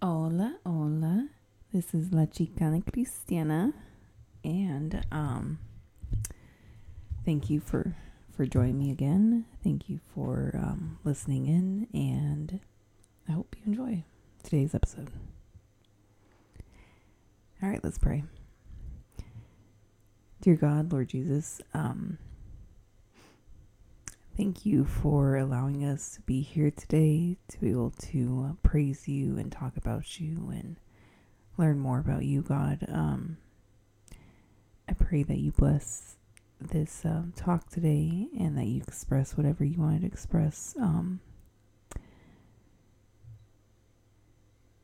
Hola, hola. This is La Chicana Cristiana, and um, thank you for for joining me again. Thank you for um, listening in, and I hope you enjoy today's episode. All right, let's pray. Dear God, Lord Jesus, um, thank you for allowing us to be here today to be able to uh, praise you and talk about you and learn more about you, God. Um, I pray that you bless this um, talk today and that you express whatever you wanted to express. Um,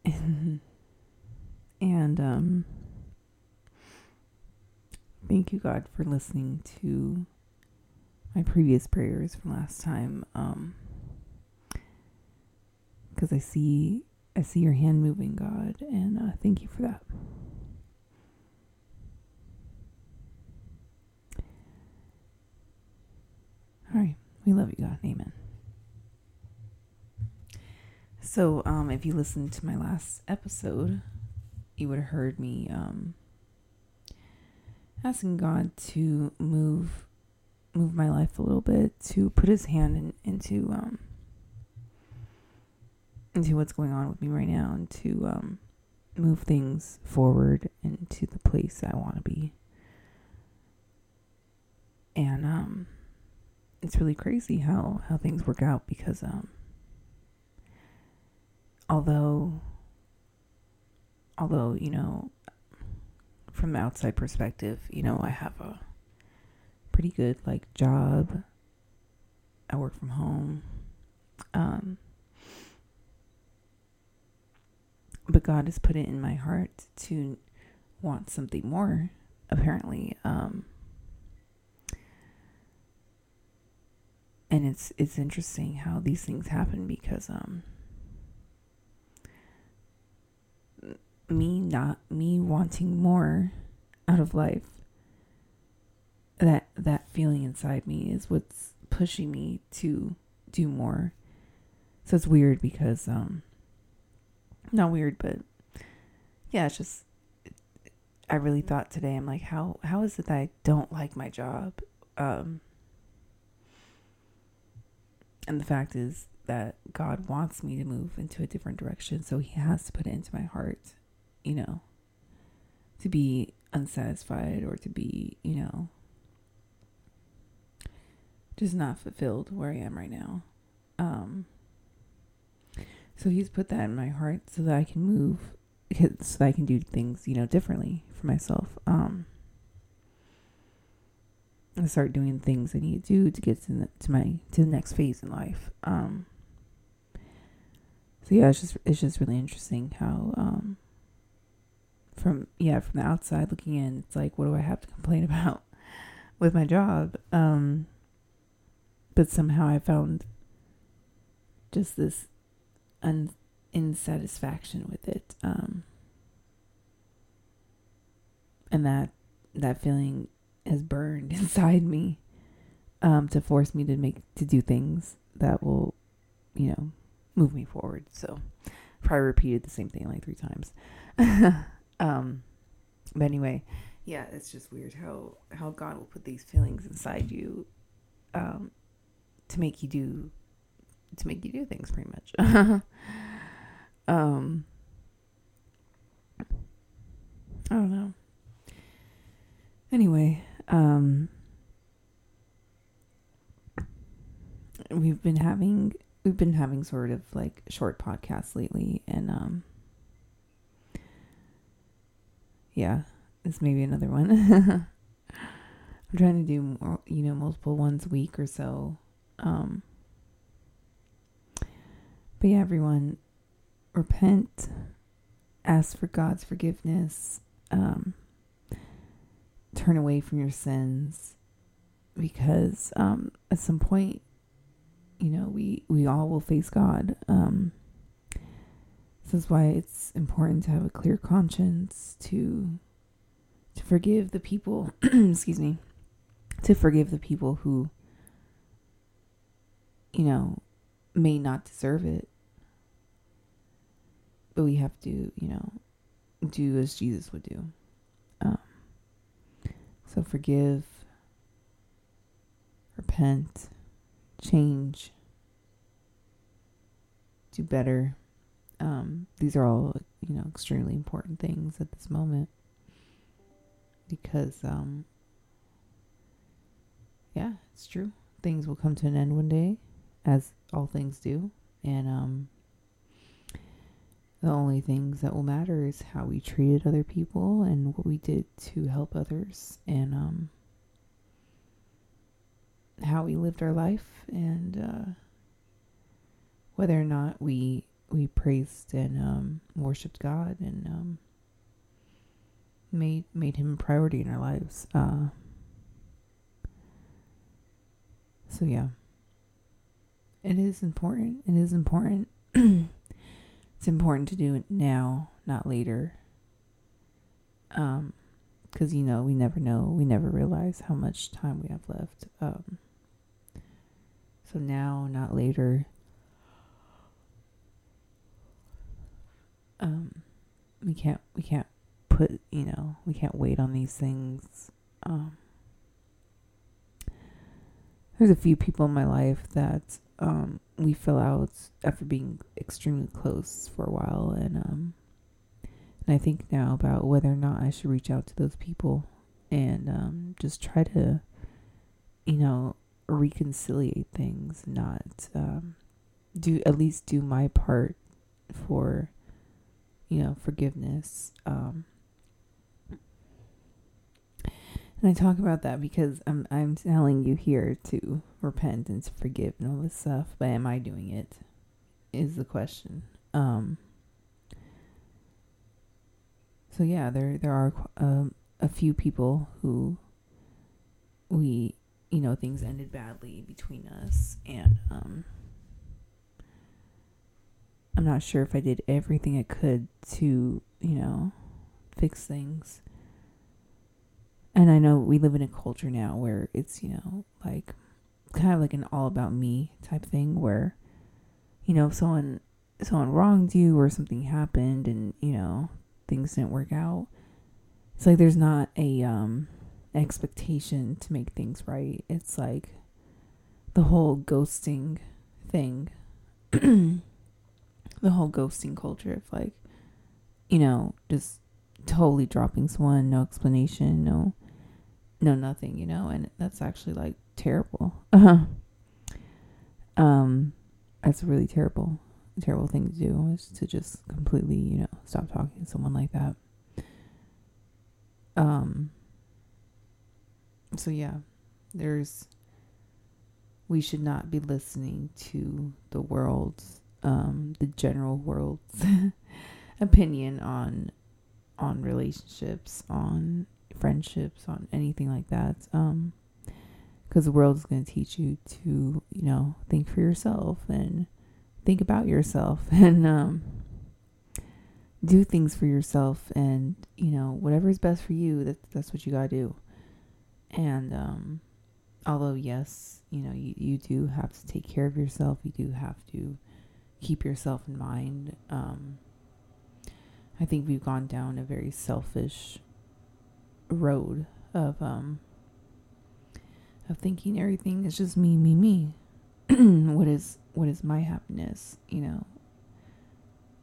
and, and um, thank you, God, for listening to my previous prayers from last time. Um, because I see I see your hand moving, God, and uh, thank you for that. All right, we love you, God. Amen. So, um, if you listened to my last episode, you would have heard me um, asking God to move move my life a little bit, to put His hand in, into um, into what's going on with me right now, and to um, move things forward into the place I want to be. And um, it's really crazy how how things work out because um, although although you know from the outside perspective, you know, I have a pretty good like job. I work from home. Um but God has put it in my heart to want something more apparently um and it's it's interesting how these things happen because um me not me wanting more out of life that that feeling inside me is what's pushing me to do more. So it's weird because um not weird but yeah it's just i really thought today i'm like how how is it that i don't like my job? Um and the fact is that god wants me to move into a different direction so he has to put it into my heart you know, to be unsatisfied or to be, you know, just not fulfilled where I am right now. Um, so he's put that in my heart so that I can move, so that I can do things, you know, differently for myself. Um, and start doing things I need to do to get to, the, to my to the next phase in life. Um, so yeah, it's just it's just really interesting how um, from yeah from the outside looking in it's like what do i have to complain about with my job um but somehow i found just this un- insatisfaction with it um and that that feeling has burned inside me um to force me to make to do things that will you know move me forward. So probably repeated the same thing like three times. Um, but anyway, yeah, it's just weird how how God will put these feelings inside you, um, to make you do, to make you do things pretty much. um, I don't know. Anyway, um, we've been having we've been having sort of like short podcasts lately, and um yeah, this may be another one. I'm trying to do more, you know, multiple ones a week or so. Um, but yeah, everyone, repent, ask for God's forgiveness, um, turn away from your sins, because um, at some point, you know, we we all will face God. Um, this is why it's important to have a clear conscience to to forgive the people, excuse me, to forgive the people who you know may not deserve it. but we have to, you know, do as Jesus would do. Um, so forgive, repent, change, do better. Um, these are all, you know, extremely important things at this moment because, um, yeah, it's true. Things will come to an end one day, as all things do, and um, the only things that will matter is how we treated other people and what we did to help others, and um, how we lived our life, and uh, whether or not we we praised and um, worshipped God and um, made made Him a priority in our lives. Uh, so yeah, it is important. It is important. it's important to do it now, not later. Um, because you know we never know. We never realize how much time we have left. Um, so now, not later. Um, we can't. We can't put. You know, we can't wait on these things. Um there's a few people in my life that um, we fell out after being extremely close for a while, and um, and I think now about whether or not I should reach out to those people and um, just try to, you know, reconciliate things, not um, do at least do my part for, you know, forgiveness. Um, and I talk about that because I'm I'm telling you here to repent and to forgive and all this stuff, but am I doing it? Is the question. Um. So yeah, there there are um, a few people who we you know things ended badly between us, and um. I'm not sure if I did everything I could to you know fix things and I know we live in a culture now where it's, you know, like kind of like an all about me type thing where, you know, if someone someone wronged you or something happened and, you know, things didn't work out, it's like there's not a um expectation to make things right. It's like the whole ghosting thing. the whole ghosting culture of like, you know, just totally dropping someone, no explanation, no no nothing, you know, and that's actually like terrible. um, that's a really terrible, terrible thing to do is to just completely, you know, stop talking to someone like that. Um. So yeah, there's. We should not be listening to the world's, um, the general world's opinion on, on relationships, on friendships, on anything like that. Um, because the world is going to teach you to, you know, think for yourself and think about yourself and um, do things for yourself and you know whatever is best for you. That that's what you gotta do. And um, although yes, you know you you do have to take care of yourself. You do have to keep yourself in mind. Um, I think we've gone down a very selfish road of um of thinking everything is just me, me, me. what is what is my happiness, you know?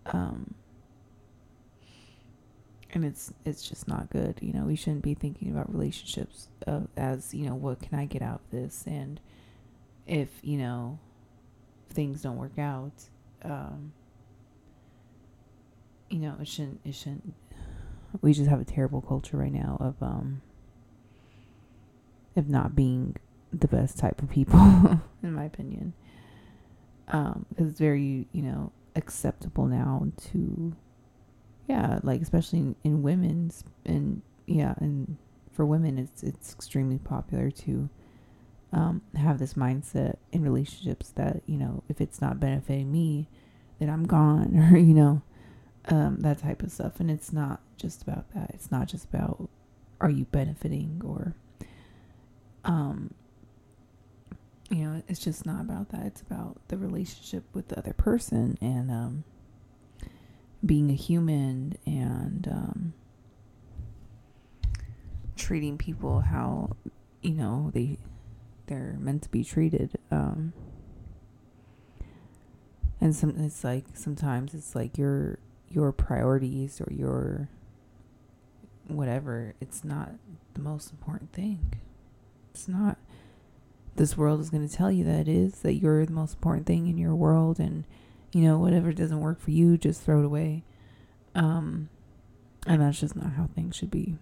Um and it's it's just not good, you know. We shouldn't be thinking about relationships of, as, you know, what can I get out of this and if, you know, things don't work out, um you know, it shouldn't it shouldn't we just have a terrible culture right now of um of not being the best type of people in my opinion um because it's very you know acceptable now to yeah like especially in, in women's and yeah and for women it's it's extremely popular to um, have this mindset in relationships that you know if it's not benefiting me then i'm gone or you know um, that type of stuff. And it's not just about that. It's not just about are you benefiting or, um, you know, it's just not about that. It's about the relationship with the other person. And um, being a human and um, treating people how you know they they're meant to be treated um, and some it's like sometimes it's like your your priorities or your whatever it's not the most important thing. It's not this world is going to tell you that it is that you're the most important thing in your world and you know whatever doesn't work for you just throw it away. Um and that's just not how things should be.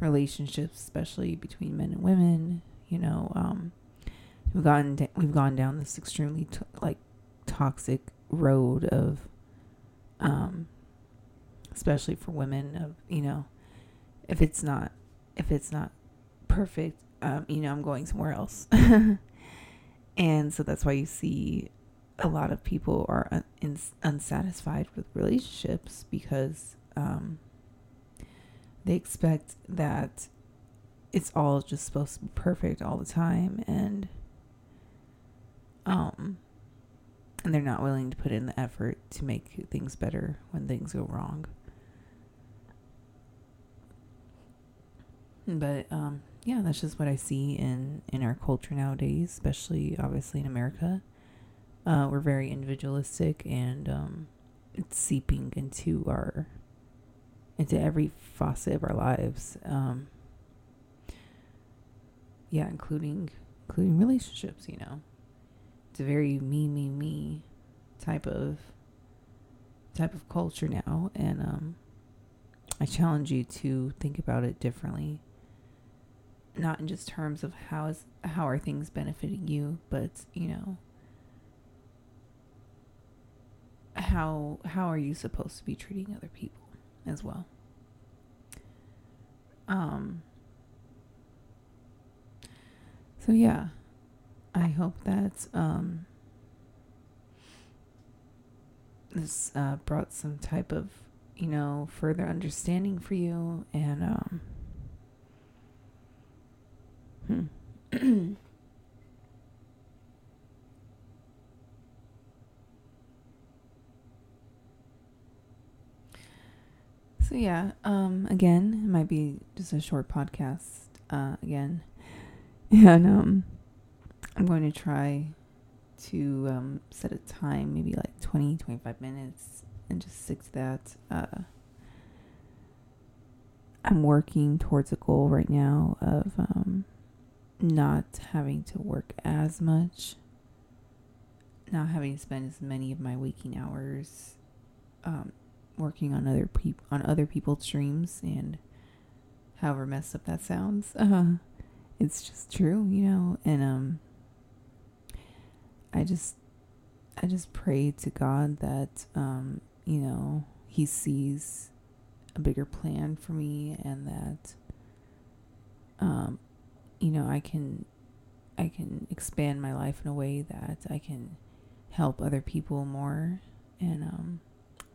Relationships especially between men and women you know um we've gotten we've gone down this extremely t- like toxic road of um especially for women of you know if it's not if it's not perfect um you know i'm going somewhere else and so that's why you see a lot of people are un- in, unsatisfied with relationships because um they expect that it's all just supposed to be perfect all the time and um and they're not willing to put in the effort to make things better when things go wrong. But um, yeah, that's just what I see in in our culture nowadays, especially obviously in America. Uh, we're very individualistic, and um, it's seeping into our into every facet of our lives. Um, yeah, including including relationships. You know, it's a very me me me type of type of culture now, and um, I challenge you to think about it differently. Not in just terms of how is how are things benefiting you, but you know how how are you supposed to be treating other people as well. Um so yeah, I hope that um this uh, brought some type of you know further understanding for you and um hmm. so yeah um again it might be just a short podcast uh again and um i'm going to try to um, set a time, maybe like 20, 25 minutes, and just stick to that. Uh, I'm working towards a goal right now of um, not having to work as much, not having to spend as many of my waking hours um, working on other peop- on other people's dreams, and however messed up that sounds, uh, it's just true, you know, and um I just I just pray to God that um, you know, he sees a bigger plan for me and that um, you know, I can I can expand my life in a way that I can help other people more and um,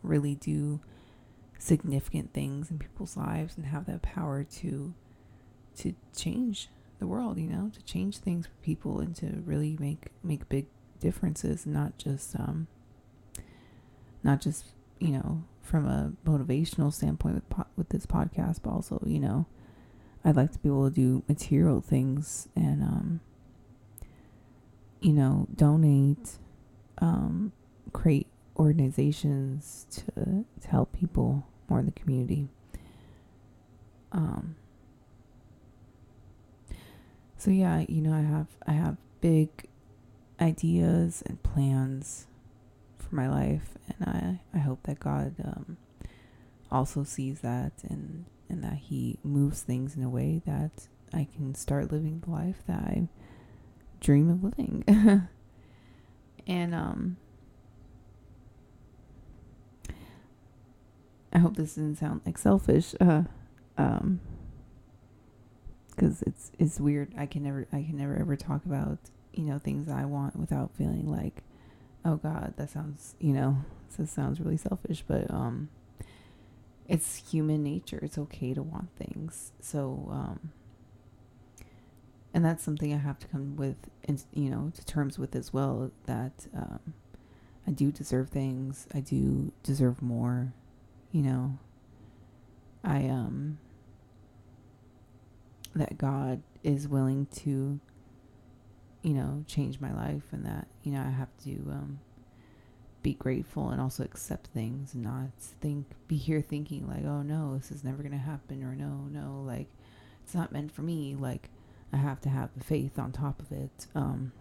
really do significant things in people's lives and have that power to to change the world, you know, to change things for people and to really make make big differences, not just um, not just you know from a motivational standpoint with po- with this podcast, but also you know I'd like to be able to do material things and um, you know donate, um, create organizations to to help people more in the community. Um, so yeah, you know, I have I have big ideas and plans for my life, and I I hope that God um, also sees that and and that He moves things in a way that I can start living the life that I dream of living. and um I hope this doesn't sound like selfish uh um cuz it's it's weird I can never I can never ever talk about you know, things I want without feeling like, oh God, that sounds, you know, this sounds really selfish, but um, it's human nature. It's okay to want things. So, um, and that's something I have to come with, in, you know, to terms with as well. That um, I do deserve things. I do deserve more. You know, I um that God is willing to you know change my life and that you know I have to um be grateful and also accept things and not think be here thinking like oh no this is never going to happen or no no like it's not meant for me like I have to have the faith on top of it um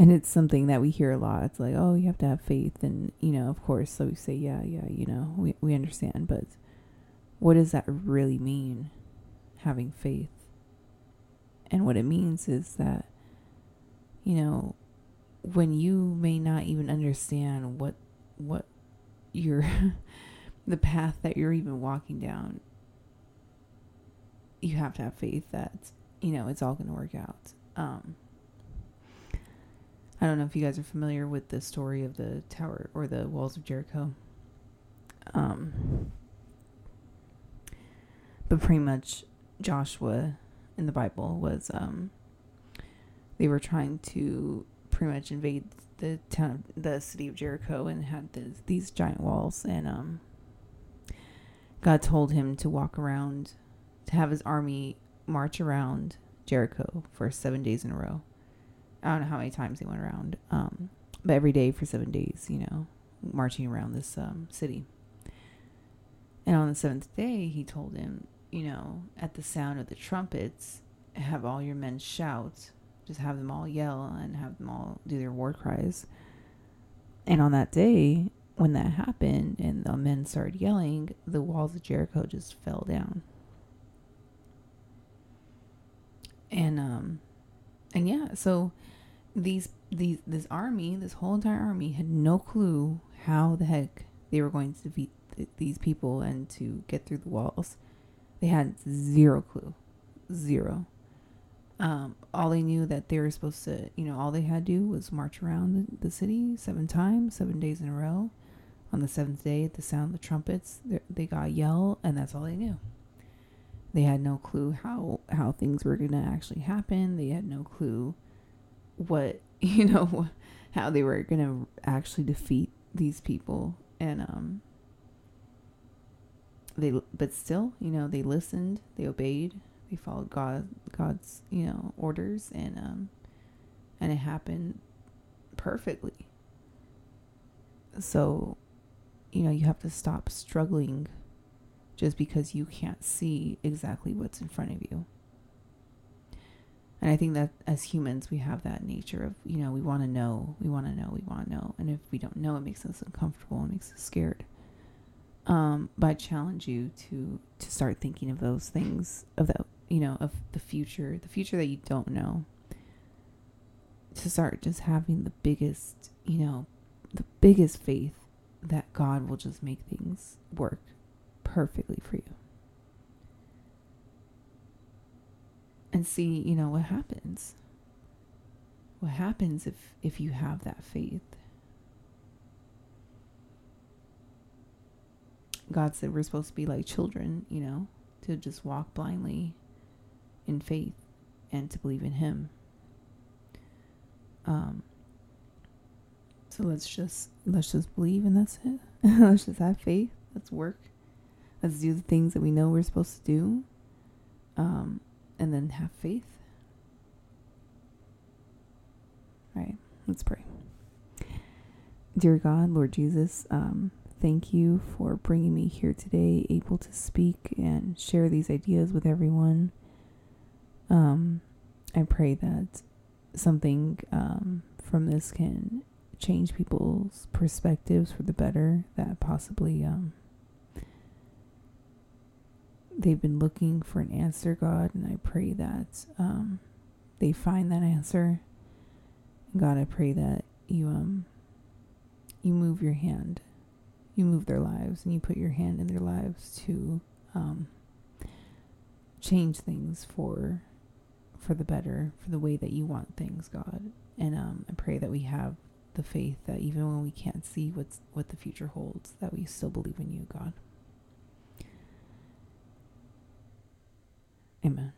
and it's something that we hear a lot. It's like, oh, you have to have faith, and you know, of course. So we say, yeah, yeah, you know, we we understand, but what does that really mean? Having faith, and what it means is that, you know, when you may not even understand what what your the path that you're even walking down, you have to have faith that you know it's all going to work out. Um, I don't know if you guys are familiar with the story of the tower or the walls of Jericho. Um, but pretty much Joshua in the Bible was um, they were trying to pretty much invade the town the city of Jericho and had this, these giant walls and um, God told him to walk around to have his army march around Jericho for 7 days in a row I don't know how many times he went around, um, but every day for seven days, you know, marching around this um, city. And on the seventh day, he told him, you know, at the sound of the trumpets, have all your men shout, just have them all yell and have them all do their war cries. And on that day, when that happened and the men started yelling, the walls of Jericho just fell down. And um and yeah, so these these this army, this whole entire army had no clue how the heck they were going to defeat th- these people and to get through the walls. They had zero clue, zero. Um, all they knew that they were supposed to, you know, all they had to do was march around the, the city seven times, seven days in a row. On the seventh day, at the sound of the trumpets, they got yell, and that's all they knew. They had no clue how how things were going to actually happen. They had no clue what you know how they were going to actually defeat these people and um they but still you know they listened they obeyed they followed god god's you know orders and um and it happened perfectly so you know you have to stop struggling just because you can't see exactly what's in front of you and I think that as humans, we have that nature of, you know, we want to know, we want to know, we want to know. And if we don't know, it makes us uncomfortable, it makes us scared. Um, but I challenge you to to start thinking of those things, of that, you know, of the future, the future that you don't know. To start just having the biggest, you know, the biggest faith that God will just make things work perfectly for you. and see, you know, what happens. What happens if if you have that faith? God said we're supposed to be like children, you know, to just walk blindly in faith and to believe in him. Um so let's just let's just believe and that's it. let's just have faith. Let's work. Let's do the things that we know we're supposed to do. Um and then have faith. All right, let's pray. Dear God, Lord Jesus, um, thank you for bringing me here today, able to speak and share these ideas with everyone. Um, I pray that something um, from this can change people's perspectives for the better, that possibly um, they've been looking for an answer, God, and I pray that um, they find that answer. God, I pray that you um you move your hand, you move their lives, and you put your hand in their lives to um, change things for for the better, for the way that you want things, God. And um, I pray that we have the faith that even when we can't see what's what the future holds, that we still believe in you, God. Amen.